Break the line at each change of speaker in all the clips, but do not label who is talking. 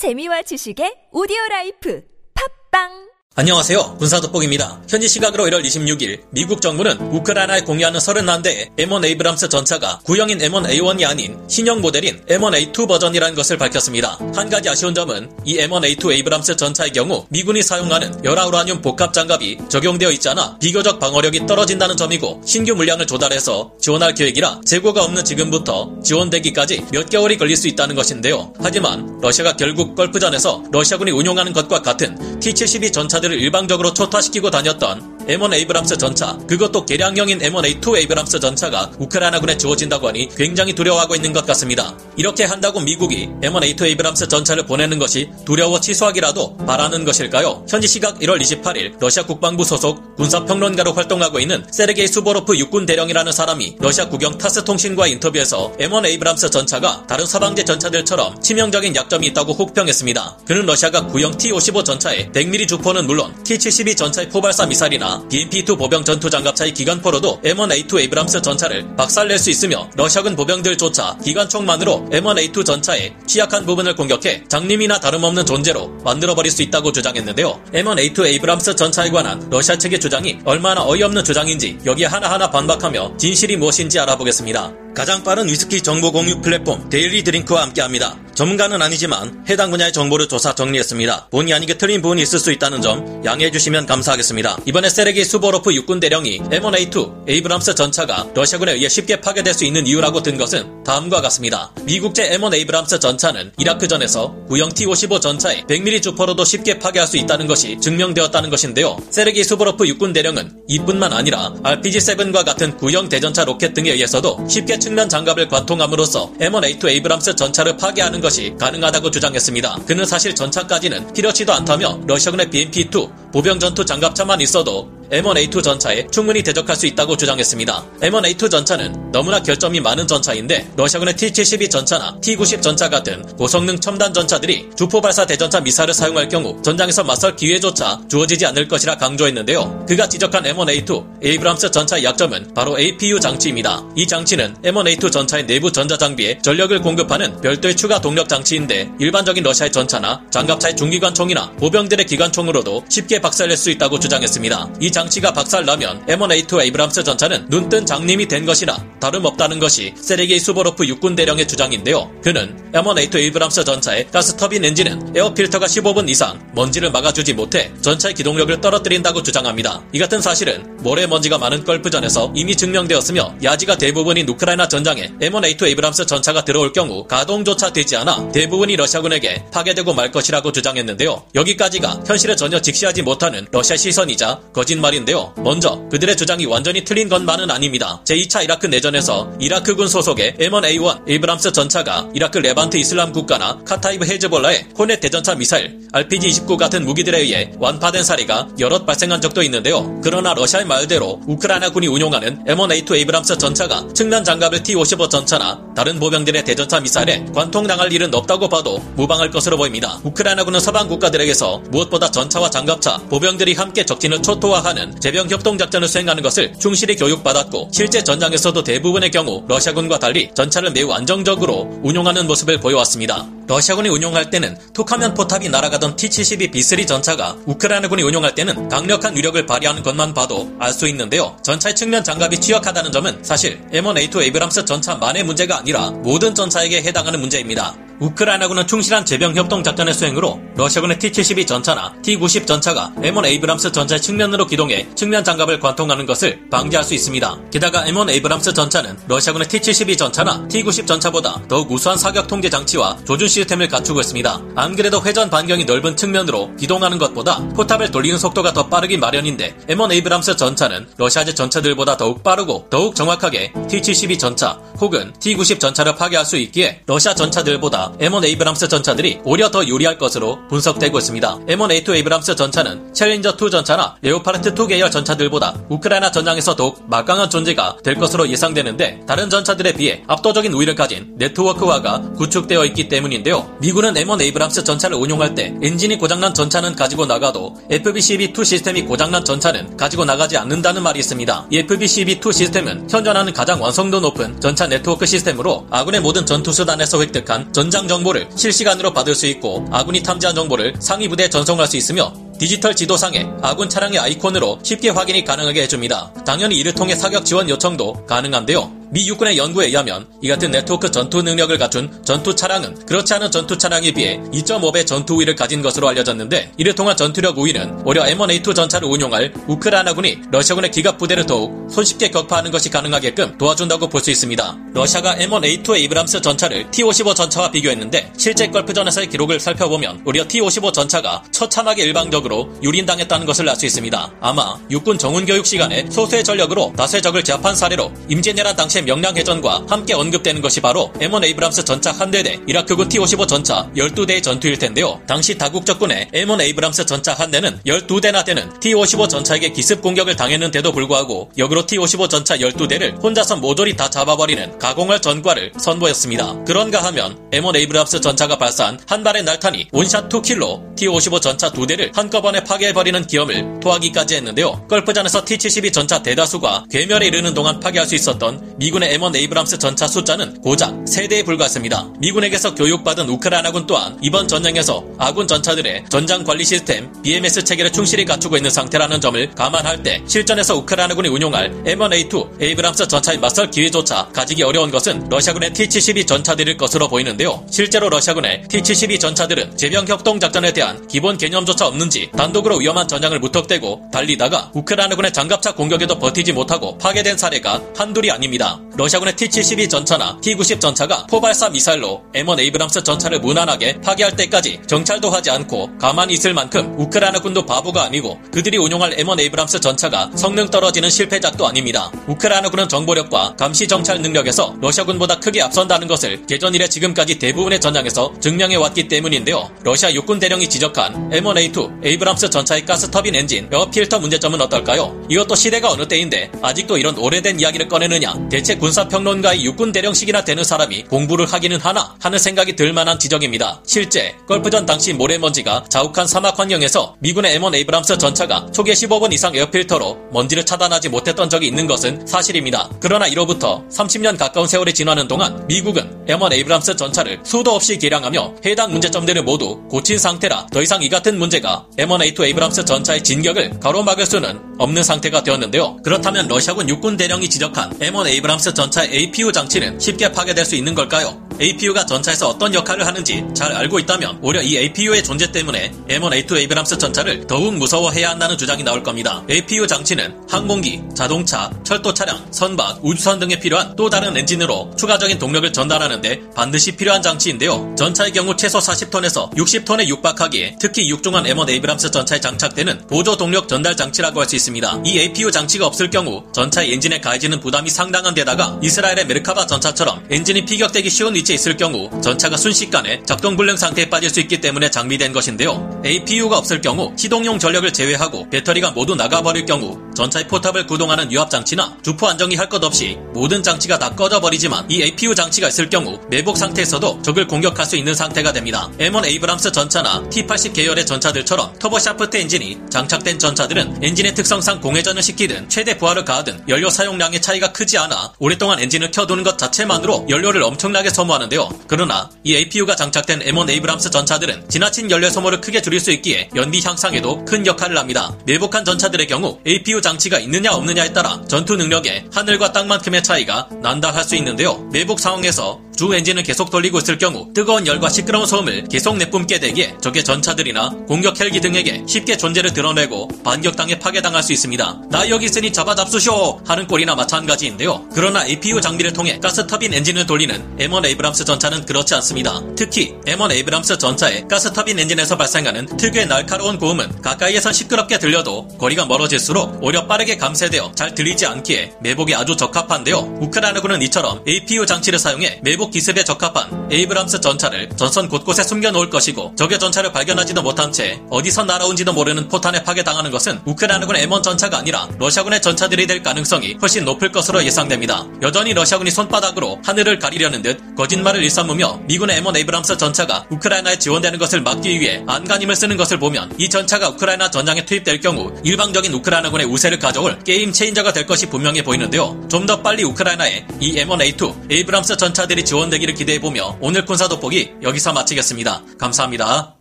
재미와 지식의 오디오 라이프. 팟빵
안녕하세요. 군사돋보기입니다. 현지 시각으로 1월 26일 미국 정부는 우크라이나에 공여하는 31대의 M1 에이브람스 전차가 구형인 M1A1이 아닌 신형 모델인 M1A2 버전이라는 것을 밝혔습니다. 한 가지 아쉬운 점은 이 M1A2 에이브람스 전차의 경우 미군이 사용하는 열화우라늄 복합 장갑이 적용되어 있지 않아 비교적 방어력이 떨어진다는 점이고 신규 물량을 조달해서 지원할 계획이라 재고가 없는 지금부터 지원되기까지 몇 개월이 걸릴 수 있다는 것인데요. 하지만 러시아가 결국 걸프전에서 러시아군이 운용하는 것과 같은 T-72 전차들을 일방적으로 초타시키고 다녔던 M1 에이브람스 전차, 그것도 개량형인 M1A2 에이브람스 전차가 우크라이나군에 주어진다고 하니 굉장히 두려워하고 있는 것 같습니다. 이렇게 한다고 미국이 M1A2 에이브람스 전차를 보내는 것이 두려워 취소하기라도 바라는 것일까요? 현지 시각 1월 28일 러시아 국방부 소속 군사평론가로 활동하고 있는 세르게이 수보로프 육군 대령이라는 사람이 러시아 국영 타스 통신과 인터뷰에서 M1 에이브람스 전차가 다른 서방제 전차들처럼 치명적인 약점이 있다고 혹평했습니다. 그는 러시아가 구형 T-55 전차에 100mm 주포는 물론 T-72 전차의 포발사 미사일이나 BMP-2 보병 전투 장갑차의 기관포로도 M1A2 에이브람스 전차를 박살낼 수 있으며 러시아군 보병들조차 기관총만으로 M1A2 전차의 취약한 부분을 공격해 장님이나 다름없는 존재로 만들어버릴 수 있다고 주장했는데요. M1A2 에이브람스 전차에 관한 러시아 측의 주장이 얼마나 어이없는 주장인지 여기에 하나하나 반박하며 진실이 무엇인지 알아보겠습니다. 가장 빠른 위스키 정보 공유 플랫폼 데일리 드링크와 함께합니다. 전문가는 아니지만 해당 분야의 정보를 조사 정리했습니다. 본의 아니게 틀린 부분이 있을 수 있다는 점 양해해 주시면 감사하겠습니다. 이번에 세르기 수보로프 육군 대령이 M1A2 에이브람스 전차가 러시아군에 의해 쉽게 파괴될 수 있는 이유라고 든 것은 다음과 같습니다. 미국제 M1 에이브람스 전차는 이라크전에서 구형 T-55 전차에 100mm 주포로도 쉽게 파괴할 수 있다는 것이 증명되었다는 것인데요. 세르기 수보로프 육군 대령은 이뿐만 아니라 RPG-7과 같은 구형 대전차 로켓 등에 의해서도 쉽게 측면 장갑을 관통함으로써 M1A2 에이브람스 전차를 파괴하는 것이 가능하다고 주장했습니다. 그는 사실 전차까지는 필요치도 않다며 러시아군의 BMP-2 보병 전투 장갑차만 있어도 M1A2 전차에 충분히 대적할 수 있다고 주장했습니다. M1A2 전차는 너무나 결점이 많은 전차인데 러시아군의 T-72 전차나 T-90 전차 같은 고성능 첨단 전차들이 주포 발사 대전차 미사일을 사용할 경우 전장에서 맞설 기회조차 주어지지 않을 것이라 강조했는데요. 그가 지적한 M1A2 에이브람스 전차의 약점은 바로 APU 장치입니다. 이 장치는 M1A2 전차의 내부 전자 장비에 전력을 공급하는 별도의 추가 동력 장치인데 일반적인 러시아의 전차나 장갑차의 중기관총이나 보병들의 기관총으로도 쉽게 박살낼 수 있다고 주장했습니다. 이 장치가 박살나면 M1A2 에이브람스 전차는 눈뜬 장님이 된 것이나 다름없다는 것이 세르게이 수보로프 육군 대령의 주장인데요. 그는 M1A2 에이브람스 전차의 가스터빈 엔진은 에어필터가 15분 이상 먼지를 막아주지 못해 전차의 기동력을 떨어뜨린다고 주장합니다. 이 같은 사실은 모래 먼지가 많은 걸프전에서 이미 증명되었으며 야지가 대부분인 우크라이나 전장에 M1A2 에이브람스 전차가 들어올 경우 가동조차 되지 않아 대부분이 러시아군에게 파괴되고 말 것이라고 주장했는데요. 여기까지가 현실에 전혀 직시하지 못하는 러시아 시선이자 거짓말인데요. 먼저 그들의 주장이 완전히 틀린 것만은 아닙니다. 제2차 이라크 내전에서 이라크군 소속의 M1A1 에이브람스 전차가 이라크 레반트 이슬람 국가나 카타이브 헤즈볼라의 호넷 대전차 미사일 RPG-29 같은 무기들에 의해 완파된 사례가 여럿 발생한 적도 있는데요. 그러나 러시아의 말대로 우크라이나군이 운용하는 M1A2 에이브람스 전차가 측면 장갑을 T-55 전차나 다른 보병들의 대전차 미사일에 관통당할 일은 없다고 봐도 무방할 것으로 보입니다. 우크라이나군은 서방 국가들에게서 무엇보다 전차와 장갑차, 보병들이 함께 적진을 초토화하는 제병 협동 작전을 수행하는 것을 충실히 교육받았고 실제 전장에서도 대부분의 경우 러시아군과 달리 전차를 매우 안정적으로 운용하는 모습을 보여왔습니다. 러시아군이 운용할 때는 툭하면 포탑이 날아가던 T-72 B3 전차가 우크라이나군이 운용할 때는 강력한 위력을 발휘하는 것만 봐도 알 수 있는데요. 전차의 측면 장갑이 취약하다는 점은 사실 M1A2 에이브람스 전차만의 문제가 아니라 모든 전차에게 해당하는 문제입니다. 우크라이나군은 충실한 제병 협동 작전의 수행으로 러시아군의 T-72 전차나 T-90 전차가 M1 에이브람스 전차의 측면으로 기동해 측면 장갑을 관통하는 것을 방지할 수 있습니다. 게다가 M1 에이브람스 전차는 러시아군의 T-72 전차나 T-90 전차보다 더욱 우수한 사격 통제 장치와 조준 시스템을 갖추고 있습니다. 안 그래도 회전 반경이 넓은 측면으로 기동하는 것보다 포탑을 돌리는 속도가 더 빠르기 마련인데 M1 에이브람스 전차는 러시아제 전차들보다 더욱 빠르고 더욱 정확하게 T-72 전차 혹은 T-90 전차를 파괴할 수 있기에 러시아 전차들보다 M1 에이브람스 전차들이 오히려 더 유리할 것으로 분석되고 있습니다. M1A2 에이브람스 전차는 챌린저2 전차나 레오파르트2 계열 전차들보다 우크라이나 전장에서 더욱 막강한 존재가 될 것으로 예상되는데 다른 전차들에 비해 압도적인 우위를 가진 네트워크화가 구축되어 있기 때문인데요. 미군은 M1 에이브람스 전차를 운용할 때 엔진이 고장난 전차는 가지고 나가도 FBCB2 시스템이 고장난 전차는 가지고 나가지 않는다는 말이 있습니다. 이 FBCB2 시스템은 현존하는 가장 완성도 높은 전차 네트워크 시스템으로 아군의 모든 전투 수단에서 획득한 전장 정보를 실시간으로 받을 수 있고 아군이 탐지한 정보를 상위 부대에 전송할 수 있으며 디지털 지도상에 아군 차량의 아이콘으로 쉽게 확인이 가능하게 해줍니다. 당연히 이를 통해 사격 지원 요청도 가능한데요. 미 육군의 연구에 의하면 이 같은 네트워크 전투 능력을 갖춘 전투 차량은 그렇지 않은 전투 차량에 비해 2.5배 전투 우위를 가진 것으로 알려졌는데 이를 통한 전투력 우위는 오히려 M1A2 전차를 운용할 우크라이나군이 러시아군의 기갑 부대를 더욱 손쉽게 격파하는 것이 가능하게끔 도와준다고 볼 수 있습니다. 러시아가 M1A2 에이브람스 전차를 T-55 전차와 비교했는데 실제 걸프전에서의 기록을 살펴보면 오히려 T-55 전차가 처참하게 일방적으로 유린당했다는 것을 알 수 있습니다. 아마 육군 정훈 교육 시간에 소수의 전력으로 다수의 적을 제압한 사례로 임진왜란 당시 명량해전과 함께 언급되는 것이 바로 M1 에이브람스 전차 한 대대 이라크군 T-55 전차 12대의 전투일 텐데요. 당시 다국적군의 M1 에이브람스 전차 한 대는 12대나 되는 T-55 전차에게 기습 공격을 당했는데도 불구하고 역으로 T-55 전차 12대를 혼자서 모조리 다 잡아버리는 가공할 전과를 선보였습니다. 그런가 하면 M1 에이브람스 전차가 발사한 한 발의 날탄이 one shot 2 kill로 T-55 전차 두 대를 한꺼번에 파괴해버리는 기염을 토하기까지 했는데요. 걸프전에서 T-72 전차 대다수가 괴멸에 이르는 동안 파괴할 수 있었던 미 미군의 M1 에이브람스 전차 숫자는 고작 3대에 불과했습니다. 미군에게서 교육받은 우크라이나군 또한 이번 전쟁에서 아군 전차들의 전장 관리 시스템 BMS 체계를 충실히 갖추고 있는 상태라는 점을 감안할 때 실전에서 우크라이나군이 운용할 M1A2 에이브람스 전차의 맞설 기회조차 가지기 어려운 것은 러시아군의 T-72 전차들일 것으로 보이는데요. 실제로 러시아군의 T-72 전차들은 제병 협동 작전에 대한 기본 개념조차 없는지 단독으로 위험한 전장을 무턱대고 달리다가 우크라이나군의 장갑차 공격에도 버티지 못하고 파괴된 사례가 한둘이 아닙니다. 러시아군의 T-72 전차나 T-90 전차가 포발사 미사일로 M1 에이브람스 전차를 무난하게 파괴할 때까지 정찰도 하지 않고 가만히 있을 만큼 우크라이나군도 바보가 아니고 그들이 운용할 M1 에이브람스 전차가 성능 떨어지는 실패작도 아닙니다. 우크라이나군은 정보력과 감시 정찰 능력에서 러시아군보다 크게 앞선다는 것을 개전 이래 지금까지 대부분의 전장에서 증명해 왔기 때문인데요. 러시아 육군 대령이 지적한 M1A2 에이브람스 전차의 가스 터빈 엔진 에어 필터 문제점은 어떨까요? 이것도 시대가 어느 때인데 아직도 이런 오래된 이야기를 꺼내느냐? 대체 군사평론가의 육군 대령씩이나 되는 사람이 공부를 하기는 하나 하는 생각이 들 만한 지적입니다. 실제 걸프전 당시 모래먼지가 자욱한 사막 환경에서 미군의 M1 에이브람스 전차가 초기에 15분 이상 에어필터로 먼지를 차단하지 못했던 적이 있는 것은 사실입니다. 그러나 이로부터 30년 가까운 세월이 지나는 동안 미국은 M1 에이브람스 전차를 수도 없이 개량하며 해당 문제점들을 모두 고친 상태라 더 이상 이 같은 문제가 M1A2 에이브람스 전차의 진격을 가로막을 수는 없는 상태가 되었는데요. 그렇다면 러시아군 육군 대령이 지적한 M1 에이브람스 전차 APU 장치는 쉽게 파괴될 수 있는 걸까요? APU가 전차에서 어떤 역할을 하는지 잘 알고 있다면 오히려 이 APU의 존재 때문에 M1A2 에이브람스 전차를 더욱 무서워해야 한다는 주장이 나올 겁니다. APU 장치는 항공기, 자동차, 철도 차량, 선박, 우주선 등에 필요한 또 다른 엔진으로 추가적인 동력을 전달하는데 반드시 필요한 장치인데요. 전차의 경우 최소 40톤에서 60톤에 육박하기에 특히 육중한 M1 에이브람스 전차에 장착되는 보조 동력 전달 장치라고 할 수 있습니다. 이 APU 장치가 없을 경우 전차의 엔진에 가해지는 부담이 상당한 데다가 이스라엘의 메르카바 전차처럼 엔진이 피격되기 쉬운 위치 에 있을 경우 전차가 순식간에 작동불능 상태에 빠질 수 있기 때문에 장비된 것인데요. APU가 없을 경우 시동용 전력을 제외하고 배터리가 모두 나가버릴 경우 전차의 포탑을 구동하는 유압 장치나 주포 안정기 할 것 없이 모든 장치가 다 꺼져버리지만 이 APU 장치가 있을 경우 매복 상태에서도 적을 공격할 수 있는 상태가 됩니다. M1 에이브람스 전차나 T80 계열의 전차들처럼 turbo shaft 엔진이 장착된 전차들은 엔진의 특성상 공회전을 시키든 최대 부하를 가하든 연료 사용량의 차이가 크지 않아 오랫동안 엔진을 켜두는 것 자체만으로 연료를 엄청나게 소모하는데요. 그러나 이 APU가 장착된 M1 에이브람스 전차들은 지나친 연료 소모를 크게 줄일 수 있기에 연비 향상에도 큰 역할을 합니다. 매복한 전차들의 경우 APU 장치가 있느냐 없느냐에 따라 전투 능력에 하늘과 땅만큼의 차이가 난다 할 수 있는데요. 매복 상황에서 주 엔진을 계속 돌리고 있을 경우 뜨거운 열과 시끄러운 소음을 계속 내뿜게 되기에 적의 전차들이나 공격 헬기 등에게 쉽게 존재를 드러내고 반격당해 파괴당할 수 있습니다. 나 여기 있으니 잡아잡수쇼 하는 꼴이나 마찬가지인데요. 그러나 APU 장비를 통해 가스 터빈 엔진을 돌리는 M1 에이브람스 전차는 그렇지 않습니다. 특히 M1 에이브람스 전차의 가스 터빈 엔진에서 발생하는 특유의 날카로운 고음은 가까이에선 시끄럽게 들려도 거리가 멀어질수록 오히려 빠르게 감쇄되어 잘 들리지 않기에 매복에 아주 적합한데요. 우크라이나군은 이처럼 APU 장치를 사용해 매복 및 기습에 적합한 에이브람스 전차를 전선 곳곳에 숨겨놓을 것이고 적의 전차를 발견하지도 못한 채 어디서 날아온지도 모르는 포탄에 파괴당하는 것은 우크라이나군 M1 전차가 아니라 러시아군의 전차들이 될 가능성이 훨씬 높을 것으로 예상됩니다. 여전히 러시아군이 손바닥으로 하늘을 가리려는 듯 거짓말을 일삼으며 미군의 M1 에이브람스 전차가 우크라이나에 지원되는 것을 막기 위해 안간힘을 쓰는 것을 보면 이 전차가 우크라이나 전장에 투입될 경우 일방적인 우크라이나군의 우세를 가져올 game changer가 될 것이 분명해 보이는데요. 좀 더 빨리 우크라이나에 이 M1A2 에이브람스 전차들이 지원되기를 기대해보며 오늘 군사 돋보기 여기서 마치겠습니다. 감사합니다.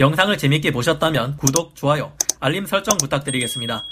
영상을 재밌게 보셨다면 구독, 좋아요, 알림 설정 부탁드리겠습니다.